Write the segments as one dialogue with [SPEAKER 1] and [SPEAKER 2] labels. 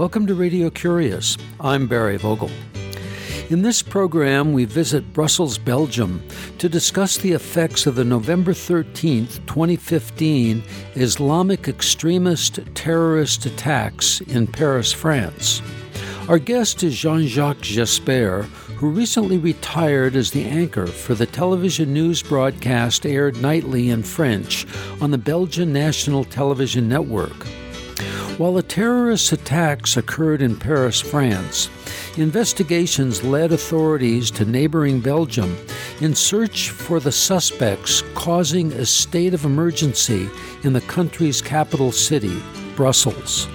[SPEAKER 1] Welcome to Radio Curious. I'm Barry Vogel. In this program, we visit Brussels, Belgium, to discuss the effects of the November 13, 2015 Islamic extremist terrorist attacks in Paris, France. Our guest is Jean Jacques Jespers, who recently retired as the anchor for the television news broadcast aired nightly in French on the Belgian National Television Network. While the terrorist attacks occurred in Paris, France, investigations led authorities to neighboring Belgium in search for the suspects causing a state of emergency in the country's capital city, Brussels.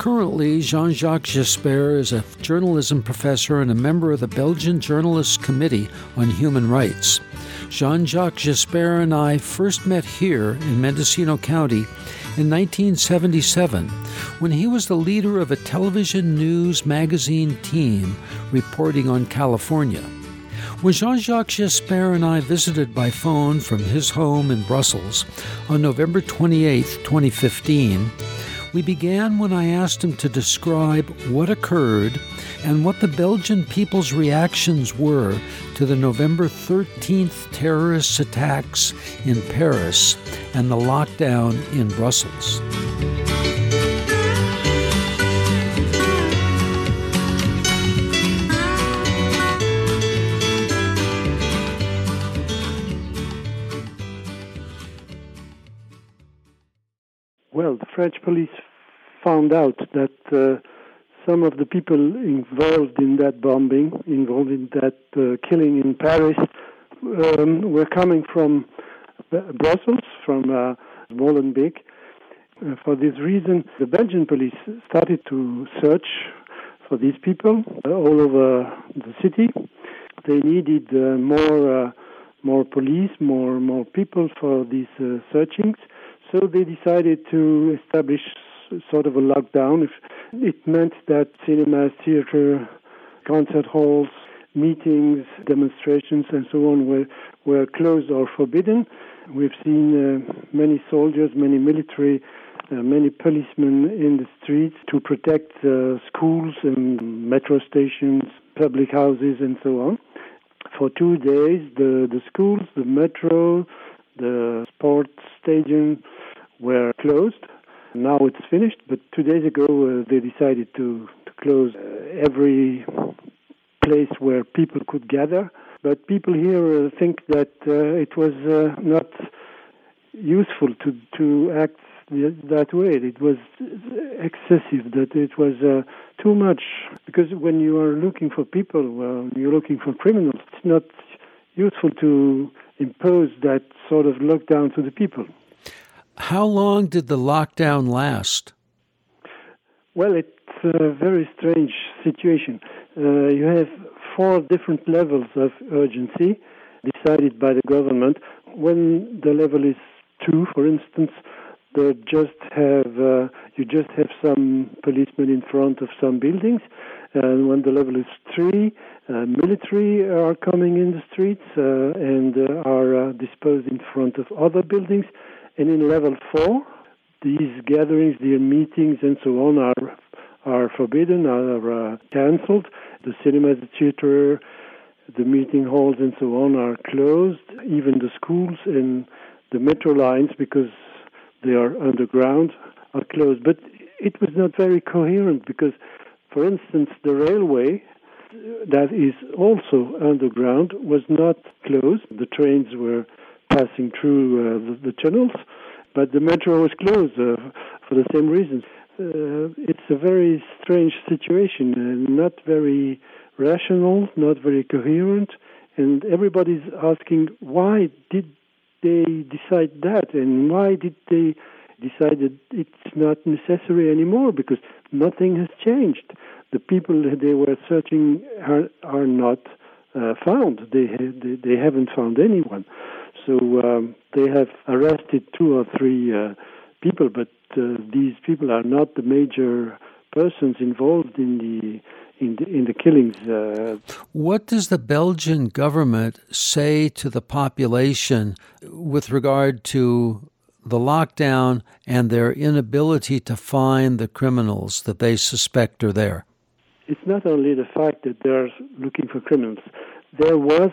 [SPEAKER 1] Currently, Jean Jacques Jespers is a journalism professor and a member of the Belgian Journalists Committee on Human Rights. Jean Jacques Jespers and I first met here in Mendocino County in 1977 when he was the leader of a television news magazine team reporting on California. When Jean Jacques Jespers and I visited by phone from his home in Brussels on November 28, 2015, we began when I asked him to describe what occurred and what the Belgian people's reactions were to the November 13th terrorist attacks in Paris and the lockdown in Brussels.
[SPEAKER 2] French police found out that uh, some of the people involved in that bombing, involved in that uh, killing in Paris, um, were coming from Brussels, from uh, Molenbeek. Uh, for this reason, the Belgian police started to search for these people uh, all over the city. They needed uh, more, more police, more, more people for these searchings. So they decided to establish sort of a lockdown. It meant that cinemas, theater, concert halls, meetings, demonstrations, and so on were were closed or forbidden. We've seen uh, many soldiers, many military, uh, many policemen in the streets to protect uh, schools and metro stations, public houses, and so on. For two days, the, the schools, the metro, the sports stadium were closed. Now it's finished, but two days ago uh, they decided to, to close uh, every place where people could gather. But people here uh, think that it was not useful to, to act that way. It was excessive, that it was uh, too much. Because when you are looking for people, well, you're looking for criminals, it's not useful to impose that sort of lockdown to the people.
[SPEAKER 1] How long did the lockdown last?
[SPEAKER 2] Well, it's a very strange situation. Uh, you have four different levels of urgency decided by the government. When the level is two, for instance, they just have uh, you just have some policemen in front of some buildings, and when the level is three, uh, military are coming in the streets uh, and uh, are uh, disposed in front of other buildings. And in level four, these gatherings, their meetings, and so on are are forbidden, are uh, cancelled. The cinemas, the theater, the meeting halls, and so on are closed. Even the schools and the metro lines, because they are underground, are closed. But it was not very coherent because, for instance, the railway that is also underground was not closed. The trains were passing through uh, the, the, tunnels, but the metro was closed uh, for the same reasons. Uh, it's a very strange situation, uh, not very rational, not very coherent, and everybody's asking why did they decide that, and why did they decide that it's not necessary anymore because nothing has changed. The people they were searching are, are not uh, found. They, they they haven't found anyone. So um, they have arrested two or three uh, people, but uh, these people are not the major persons involved in the in the, in the killings. Uh.
[SPEAKER 1] What does the Belgian government say to the population with regard to the lockdown and their inability to find the criminals that they suspect are there?
[SPEAKER 2] It's not only the fact that they're looking for criminals. There was,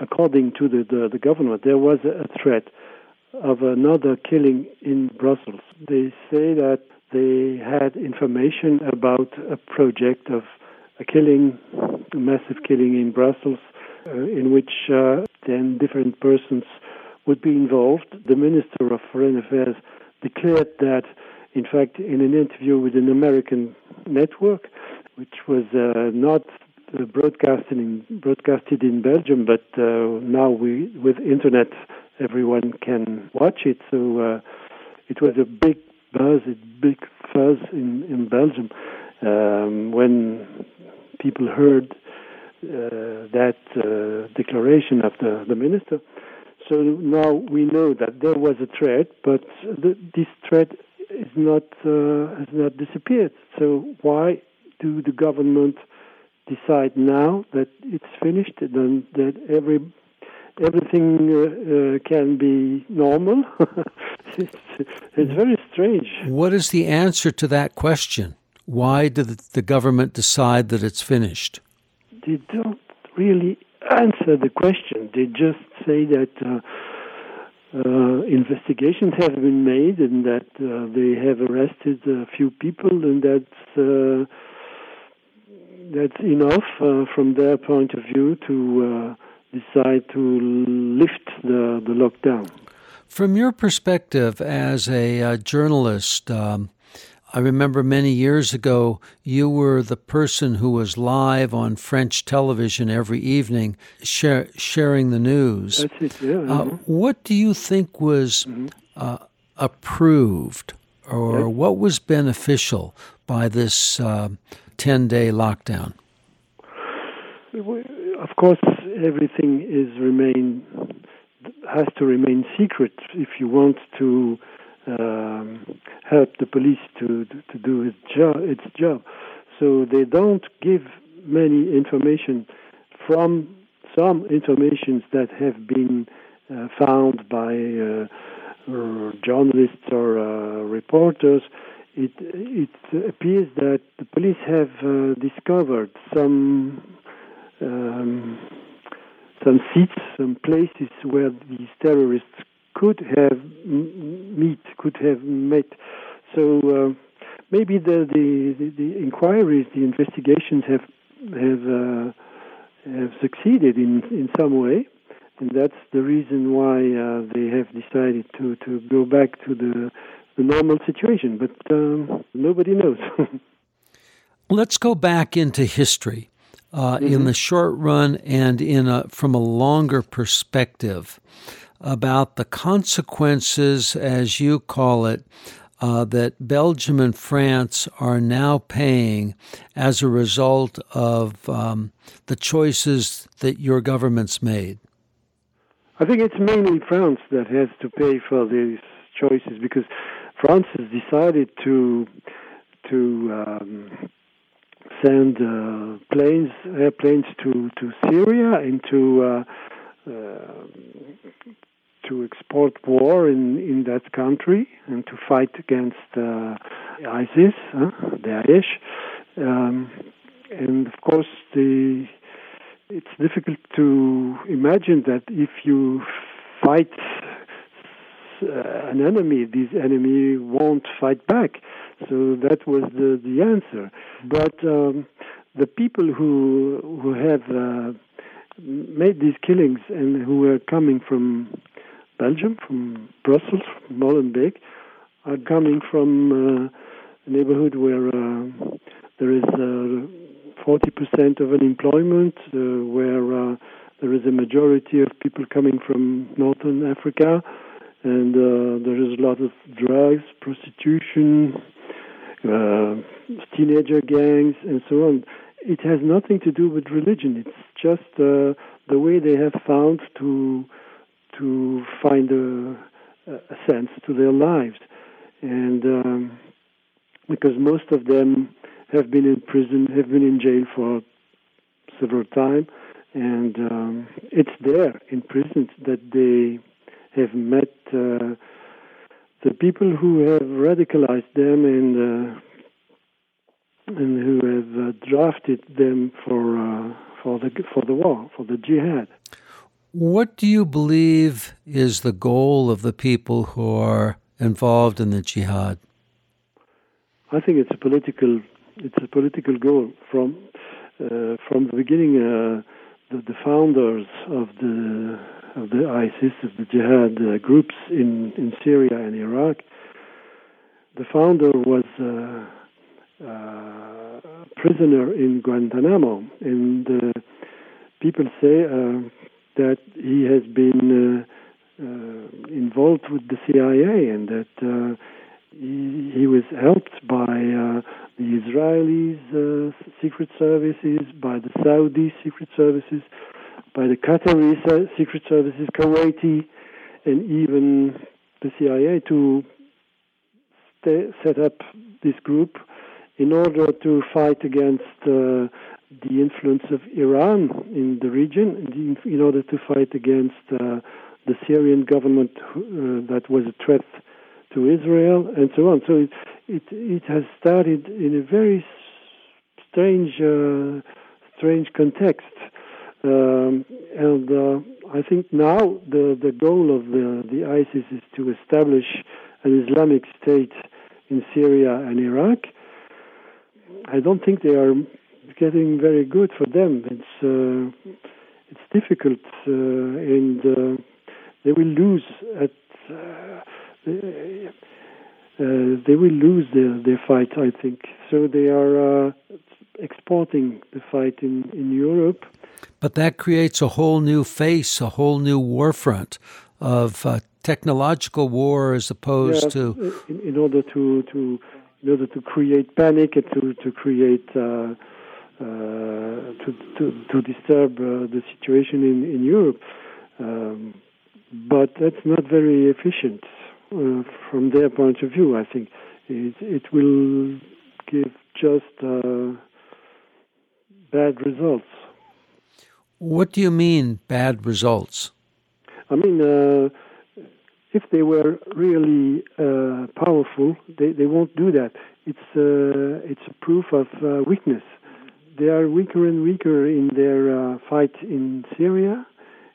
[SPEAKER 2] according to the, the, the government, there was a threat of another killing in Brussels. They say that they had information about a project of a killing, a massive killing in Brussels, uh, in which uh, 10 different persons would be involved. The Minister of Foreign Affairs declared that, in fact, in an interview with an American network, which was uh, not broadcasted in, broadcasted in Belgium, but uh, now we with internet everyone can watch it. So uh, it was a big buzz, a big fuzz in in Belgium um, when people heard uh, that uh, declaration of the, the minister. So now we know that there was a threat, but the, this threat is not uh, has not disappeared. So why do the government decide now that it's finished, then that every everything uh, uh, can be normal? it's, it's very strange.
[SPEAKER 1] What is the answer to that question? Why did the government decide that it's finished?
[SPEAKER 2] They don't really answer the question. They just say that uh, uh, investigations have been made and that uh, they have arrested a few people, and that uh, that's enough uh, from their point of view to uh, decide to lift the, the lockdown.
[SPEAKER 1] From your perspective as a uh, journalist, um, I remember many years ago you were the person who was live on French television every evening share, sharing the news.
[SPEAKER 2] That's it, yeah.
[SPEAKER 1] Uh, mm-hmm. What do you think was mm-hmm. uh, approved or what was beneficial by this uh, 10 day lockdown?
[SPEAKER 2] Of course, everything is remain has to remain secret if you want to um, help the police to to do its job. Its job. So they don't give many information from some informations that have been uh, found by uh, journalists or uh, reporters it it appears that the police have uh, discovered some um, some seats, some places where these terrorists could have meet, could have met. So uh, maybe the, the, the, the, inquiries, the investigations have have uh, have succeeded in in some way, and that's the reason why uh, they have decided to to go back to the the normal situation, but um, nobody knows.
[SPEAKER 1] Let's go back into history uh, mm-hmm. in the short run and in a, from a longer perspective about the consequences, as you call it, uh, that Belgium and France are now paying as a result of um, the choices that your government's made?
[SPEAKER 2] I think it's mainly France that has to pay for these choices because France has decided to to um, send uh, planes, airplanes to to Syria and to uh, uh, to export war in in that country and to fight against uh, ISIS, uh, Daesh, um, and of course the it's difficult to imagine that if you fight an enemy, this enemy won't fight back. So that was the, the answer. But um, the people who who have uh, made these killings and who are coming from Belgium, from Brussels, from Molenbeek, are coming from uh, a neighborhood where uh, there is 40% uh, of unemployment, uh, where there is a majority of people coming from Northern Africa, and uh, there is a lot of drugs, prostitution, uh, teenager gangs, and so on. It has nothing to do with religion. It's just uh, the way they have found to to find a, a sense to their lives, and um, because most of them have been in prison, have been in jail for several times, and um, it's there in prisons that they have met uh, the people who have radicalized them and uh, and who have uh, drafted them for uh, for the for the war for the jihad.
[SPEAKER 1] What do you believe is the goal of the people who are involved in the jihad?
[SPEAKER 2] I think it's a political it's a political goal from uh, from the beginning. Uh, the, the, founders of the of the ISIS, of the jihad uh, groups in in Syria and Iraq, the founder was uh, uh, prisoner in Guantanamo, and uh, people say that he has been involved with the CIA and that he, he was helped by uh, the Israelis' uh, secret services, by the Saudi secret services, by the Qatari secret services, Kuwaiti, and even the CIA to stay, set up this group in order to fight against uh, the influence of Iran in the region, in order to fight against uh, the Syrian government uh, that was a threat to Israel and so on. So it it, it has started in a very strange uh, strange context, um, and uh, I think now the the goal of the the ISIS is to establish an Islamic State in Syria and Iraq. I don't think they are getting very good for them. It's uh, it's difficult, uh, and uh, they will lose at uh, uh, they will lose their, their fight, I think. So they are uh, exporting the fight in, in Europe.
[SPEAKER 1] But that creates a whole new face, a whole new war front of uh, technological war as opposed
[SPEAKER 2] yeah,
[SPEAKER 1] to.
[SPEAKER 2] In, in, order to, to in order to create panic and to to create uh, uh, to, to, to disturb uh, the situation in in Europe, um, but that's not very efficient uh, from their point of view. I think it, it will give just uh, bad results.
[SPEAKER 1] What do you mean, bad results?
[SPEAKER 2] I mean, uh, if they were really uh, powerful, they, they won't do that. It's uh, it's a proof of uh, weakness. They are weaker and weaker in their fight in Syria,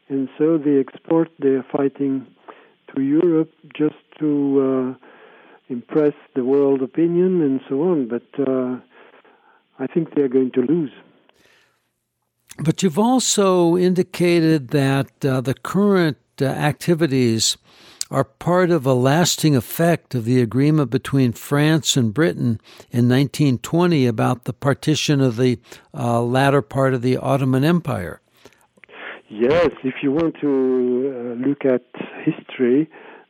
[SPEAKER 2] and so they export their fighting to Europe just to uh, impress the world opinion and so on. But uh, I think they're going to lose.
[SPEAKER 1] But you've also indicated that uh, the current uh, activities are part of a lasting effect of the agreement between France and Britain in 1920 about the partition of the uh, latter part of the Ottoman Empire.
[SPEAKER 2] Yes, if you want to uh, look at history,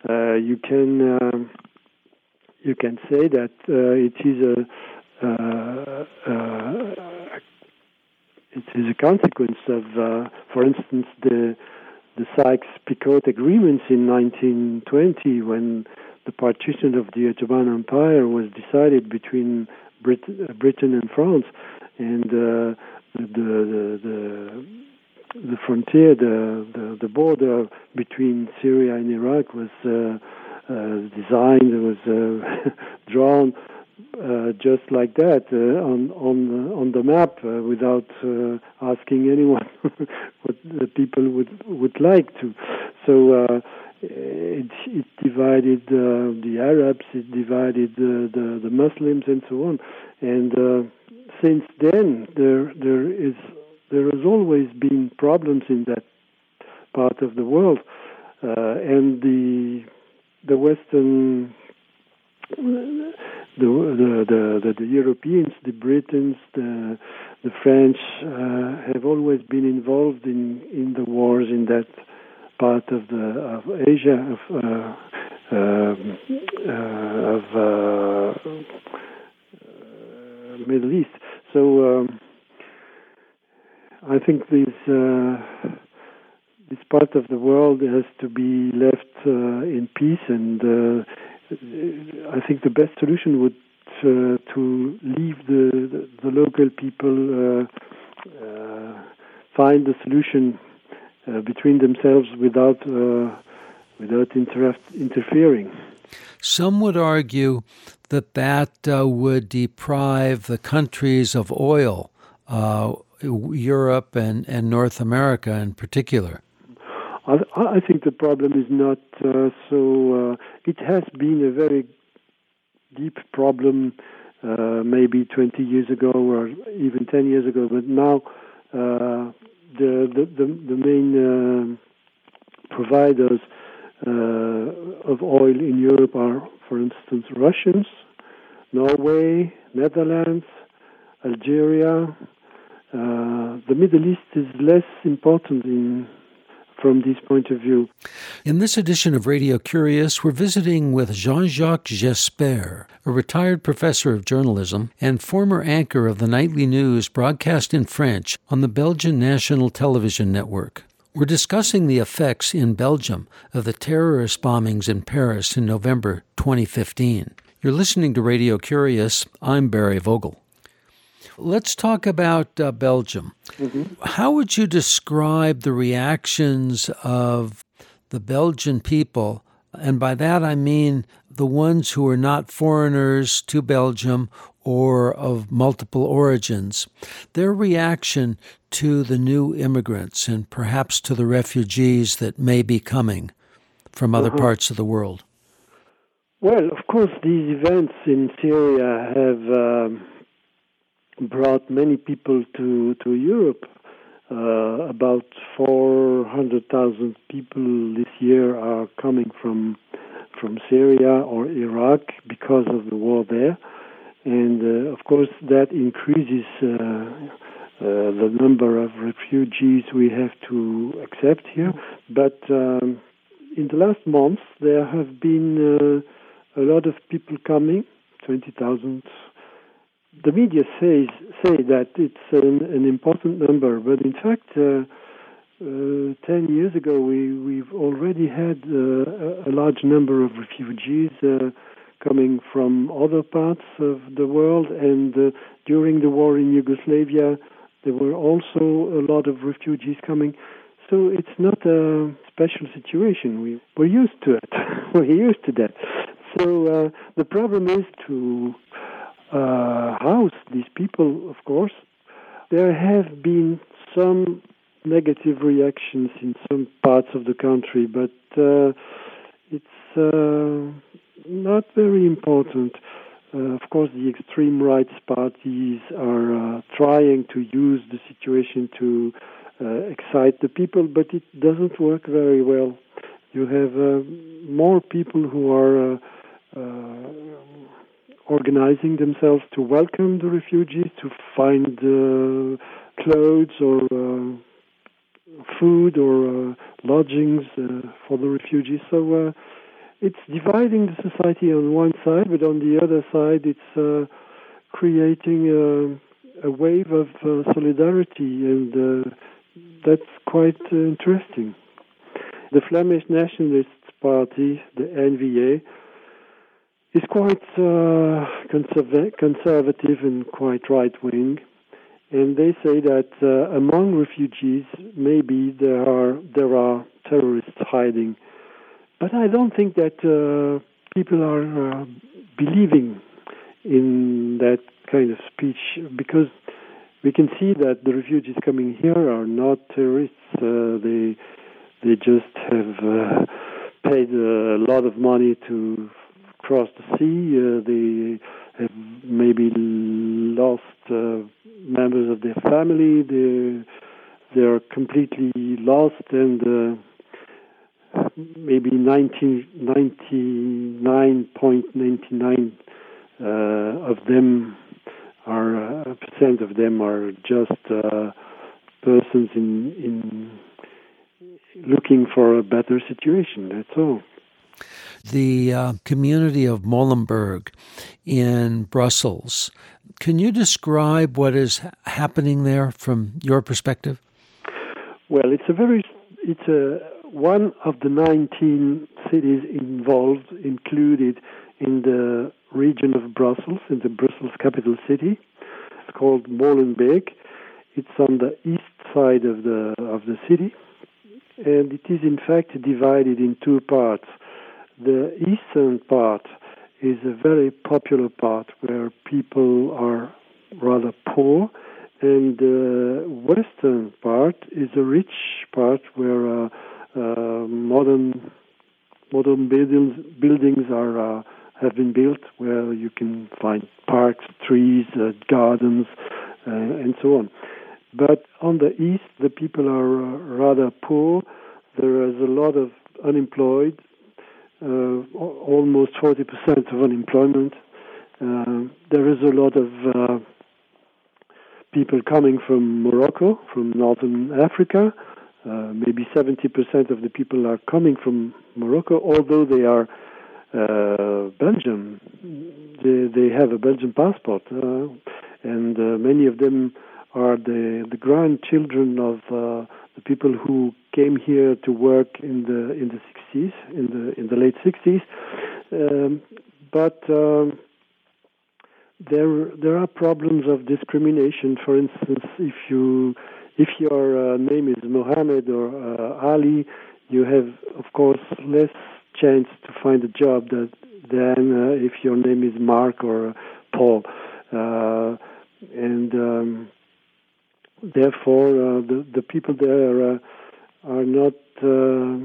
[SPEAKER 2] uh, you can um, you can say that uh, it is a it is a consequence of, uh, for instance, the the Sykes-Picot agreements in 1920 when the partition of the Ottoman Empire was decided between Brit- Britain and France, and uh, the, the, the, the frontier, the, the, the border between Syria and Iraq was uh, uh, designed, was uh, drawn uh, just like that uh, on on on the map uh, without uh, asking anyone what the people would would like to. So uh, it it divided uh, the Arabs, it divided the, the, Muslims, and so on. And uh, since then, there there is there has always been problems in that part of the world, uh, and the the Western the, the, the, the, Europeans, the Britons, the, the French uh, have always been involved in, in the wars in that part of the of Asia of uh, um, uh, of uh, Middle East. So um, I think this uh, this part of the world has to be left uh, in peace, and I think the best solution would uh, to leave the, the, the local people uh, uh, find the solution between themselves without without interrupt, interfering.
[SPEAKER 1] Some would argue that that would deprive the countries of oil, Europe and, and North America in particular.
[SPEAKER 2] I, I think the problem is not uh, so. Uh, it has been a very deep problem uh, maybe 20 years ago or even 10 years ago, but now uh, the, the, the, the main uh, providers uh, of oil in Europe are, for instance, Russians, Norway, Netherlands, Algeria. The Middle East is less important in from this point of view.
[SPEAKER 1] In this edition of Radio Curious, we're visiting with Jean Jacques Jespers, a retired professor of journalism and former anchor of the nightly news broadcast in French on the Belgian National Television Network. We're discussing the effects in Belgium of the terrorist bombings in Paris in November 2015. You're listening to Radio Curious. I'm Barry Vogel. Let's talk about uh, Belgium. Mm-hmm. How would you describe the reactions of the Belgian people? And by that I mean the ones who are not foreigners to Belgium or of multiple origins, their reaction to the new immigrants and perhaps to the refugees that may be coming from other uh-huh. parts of the world?
[SPEAKER 2] Well, of course, these events in Syria have. Um, brought many people to to Europe. Uh, about 400,000 people this year are coming from from Syria or Iraq because of the war there, and uh, of course that increases uh, uh the number of refugees we have to accept here. But um, in the last months, there have been uh, a lot of people coming, 20,000 the media says say that it's an, an important number, but in fact, uh, uh, ten years ago, we we've already had uh, a large number of refugees uh, coming from other parts of the world, and uh, during the war in Yugoslavia, there were also a lot of refugees coming. So it's not a special situation. We we're used to it. we're used to that. So uh, the problem is to uh, house these people, of course, there have been some negative reactions in some parts of the country, but uh, it's uh, not very important. Uh, of course, the extreme rights parties are uh, trying to use the situation to uh, excite the people, but it doesn't work very well. You have more people who are organizing themselves to welcome the refugees, to find uh, clothes or uh, food or uh, lodgings uh, for the refugees. So uh, it's dividing the society on one side, but on the other side, it's uh, creating a, a, wave of solidarity, and that's quite interesting. The Flemish Nationalist Party, the NVA, is quite uh, conserva- conservative and quite right wing, and they say that uh, among refugees maybe there are there are terrorists hiding, but I don't think that uh, people are uh, believing in that kind of speech because we can see that the refugees coming here are not terrorists. Uh, they they just have uh, paid a lot of money to cross the sea. Uh, they have maybe lost uh, members of their family. They they are completely lost, and uh, maybe 99.99 uh, of them are uh, percent of them are just uh, persons in in looking for a better situation. That's all
[SPEAKER 1] the uh, community of Molenbeek in Brussels. Can you describe what is happening there from your perspective?
[SPEAKER 2] Well, it's a very it's a one of the 19 cities involved included in the region of Brussels, in the Brussels capital city. It's called Molenbeek. It's on the east side of the of the city, and it is in fact divided in two parts The eastern part is a very popular part where people are rather poor, and the western part is a rich part where uh, uh, modern modern buildings buildings are uh, have been built, where you can find parks, trees, uh, gardens, uh, and so on. But on the east, the people are uh, rather poor. There is a lot of unemployed, uh, almost 40% of unemployment. Uh, there is a lot of uh, people coming from Morocco, from northern Africa. Uh, maybe 70% of the people are coming from Morocco, although they are uh, Belgium. They, they have a Belgian passport, uh, and many of them are the the grandchildren of uh, the people who came here to work in the in the 60s, in the in the late 60s. Um, but um, there there are problems of discrimination. For instance, if you if your uh, name is Mohammed or uh, Ali, you have of course less chance to find a job that, than uh, if your name is Mark or Paul. Uh, and um, therefore uh, the the people there uh, are not uh,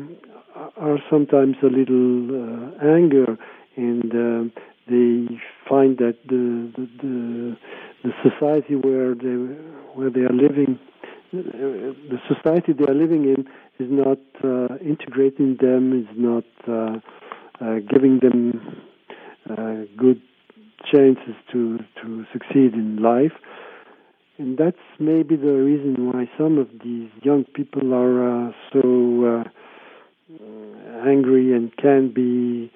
[SPEAKER 2] are sometimes a little uh, anger and uh, they find that the, the the the society where they where they are living the society they are living in is not uh, integrating them is not giving them good chances to to succeed in life and that's maybe the reason why some of these young people are uh, so uh, angry and can be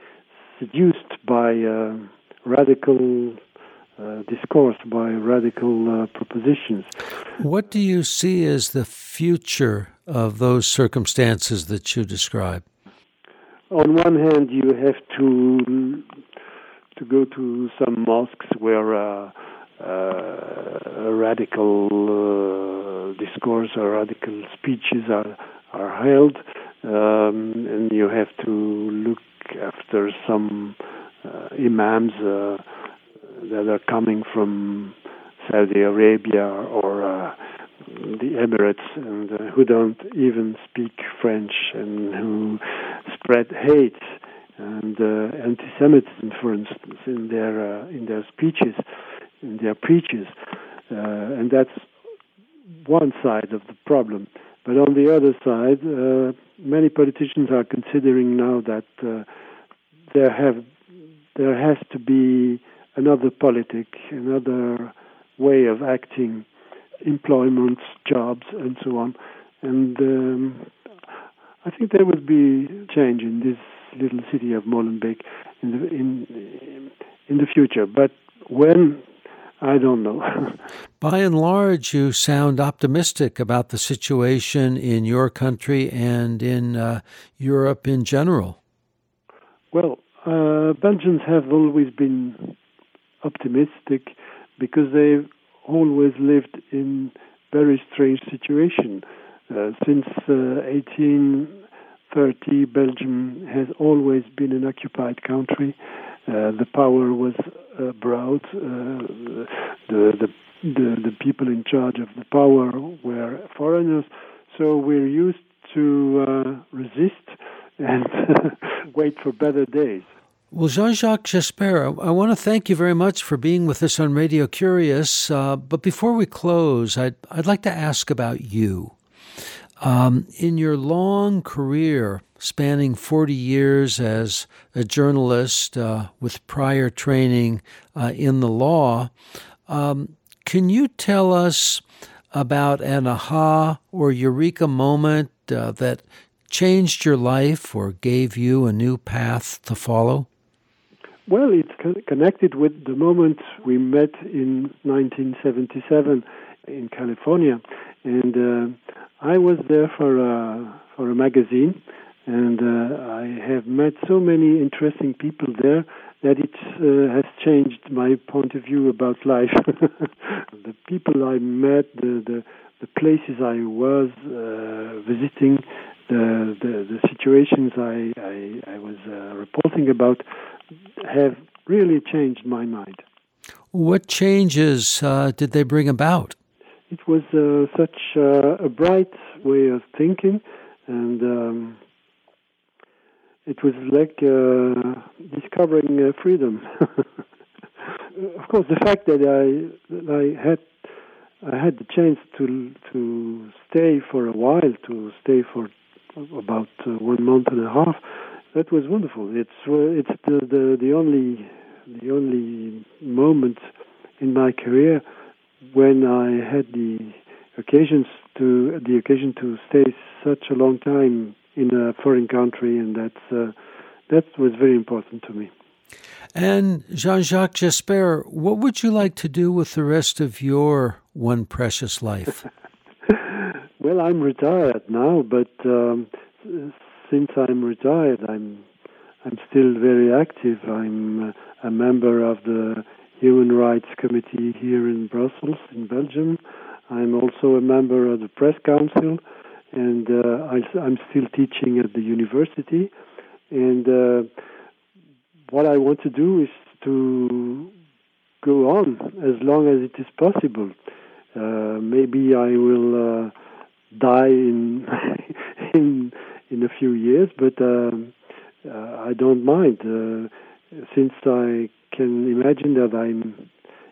[SPEAKER 2] seduced by uh, radical uh, discourse, by radical uh, propositions.
[SPEAKER 1] What do you see as the future of those circumstances that you describe?
[SPEAKER 2] On one hand, you have to to go to some mosques where uh, radical uh, discourse or radical speeches are are held, um, and you have to look after some uh, imams that are coming from Saudi Arabia or uh, the Emirates and uh, who don't even speak French and who spread hate and uh, anti-Semitism, for instance, in their in their speeches in their preaches, uh, and that's one side of the problem. But on the other side, uh, many politicians are considering now that uh, there have there has to be another politic, another way of acting, employment, jobs, and so on. And um, I think there will be change in this little city of Molenbeek in the in in the future. But when I don't know.
[SPEAKER 1] By and large, you sound optimistic about the situation in your country and in uh, Europe in general.
[SPEAKER 2] Well, uh, Belgians have always been optimistic because they've always lived in very strange situation. Uh, since 1830, uh, Belgium has always been an occupied country. Uh, the power was uh, brought. Uh, the, the the the people in charge of the power were foreigners, so we're used to uh, resist and wait for better days.
[SPEAKER 1] Well, Jean Jacques Jespers, I want to thank you very much for being with us on Radio Curious. Uh, but before we close, I'd, I'd like to ask about you. Um, in your long career, spanning 40 years as a journalist uh, with prior training uh, in the law, um, can you tell us about an aha or eureka moment uh, that changed your life or gave you a new path to follow?
[SPEAKER 2] Well, it's connected with the moment we met in 1977 in California, and uh, I was there for a, for a magazine, and uh, I have met so many interesting people there that it uh, has changed my point of view about life. the people I met, the, the, the places I was uh, visiting, the, the, the situations I, I, I was uh, reporting about have really changed my mind.
[SPEAKER 1] What changes uh, did they bring about?
[SPEAKER 2] It was uh, such uh, a bright way of thinking, and um, it was like uh, discovering uh, freedom. of course, the fact that I that I had I had the chance to to stay for a while, to stay for about uh, one month and a half. That was wonderful. It's uh, it's the, the the only the only moment in my career when I had the occasions to the occasion to stay such a long time in a foreign country, and that's uh, that was very important to me.
[SPEAKER 1] And Jean Jacques Jespers, what would you like to do with the rest of your one precious life?
[SPEAKER 2] well, I'm retired now, but um, since I'm retired, I'm I'm still very active. I'm a member of the Human Rights Committee here in Brussels, in Belgium. I'm also a member of the Press Council, and uh, I, am still teaching at the university. And uh, what I want to do is to go on as long as it is possible. Uh, maybe I will uh, die in in in a few years, but um, uh, I don't mind uh, since I can imagine that I'm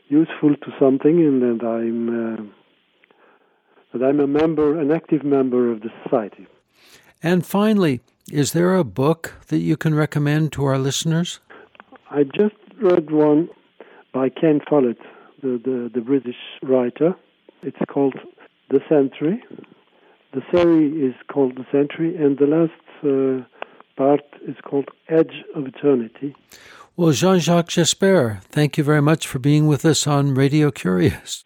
[SPEAKER 2] useful to something and that I'm uh, that I'm a member, an active member of the society.
[SPEAKER 1] And finally, is there a book that you can recommend to our listeners?
[SPEAKER 2] I just read one by Ken Follett, the, the, the British writer. It's called The Century. The series is called The Century, and the last uh, part is called Edge of Eternity.
[SPEAKER 1] Well, Jean Jacques Jespers, thank you very much for being with us on Radio Curious.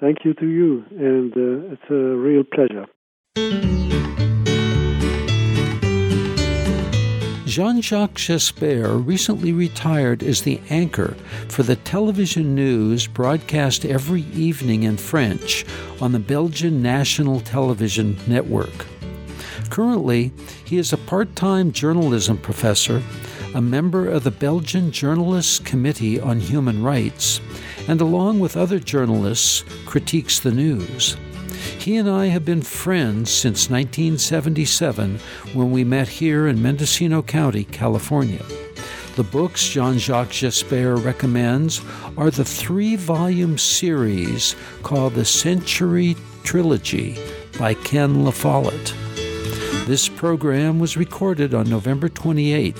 [SPEAKER 2] Thank you to you, and uh, it's a real pleasure.
[SPEAKER 1] Jean Jacques Jespers recently retired as the anchor for the television news broadcast every evening in French on the Belgian National Television Network. Currently, he is a part time journalism professor a member of the Belgian Journalists Committee on Human Rights, and along with other journalists, critiques the news. He and I have been friends since 1977 when we met here in Mendocino County, California. The books Jean Jacques Jespers recommends are the three volume series called the Century Trilogy by Ken LaFollette. This program was recorded on November 28,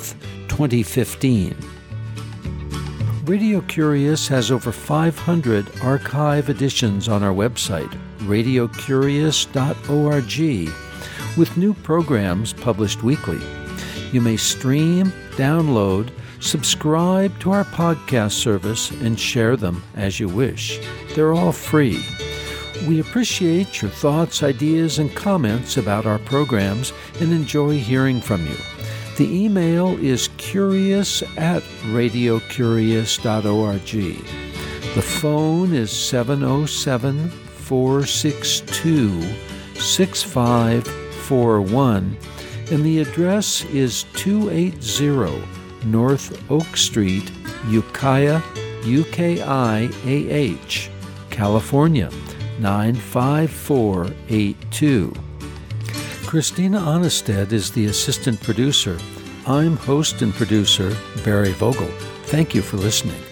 [SPEAKER 1] 2015. Radio Curious has over 500 archive editions on our website, radiocurious.org, with new programs published weekly. You may stream, download, subscribe to our podcast service, and share them as you wish. They're all free. We appreciate your thoughts, ideas, and comments about our programs and enjoy hearing from you. The email is curious at radiocurious.org. The phone is 707 462 6541, and the address is 280 North Oak Street, Ukiah, UKIAH, California 95482. Christina Onnested is the assistant producer. I'm host and producer Barry Vogel. Thank you for listening.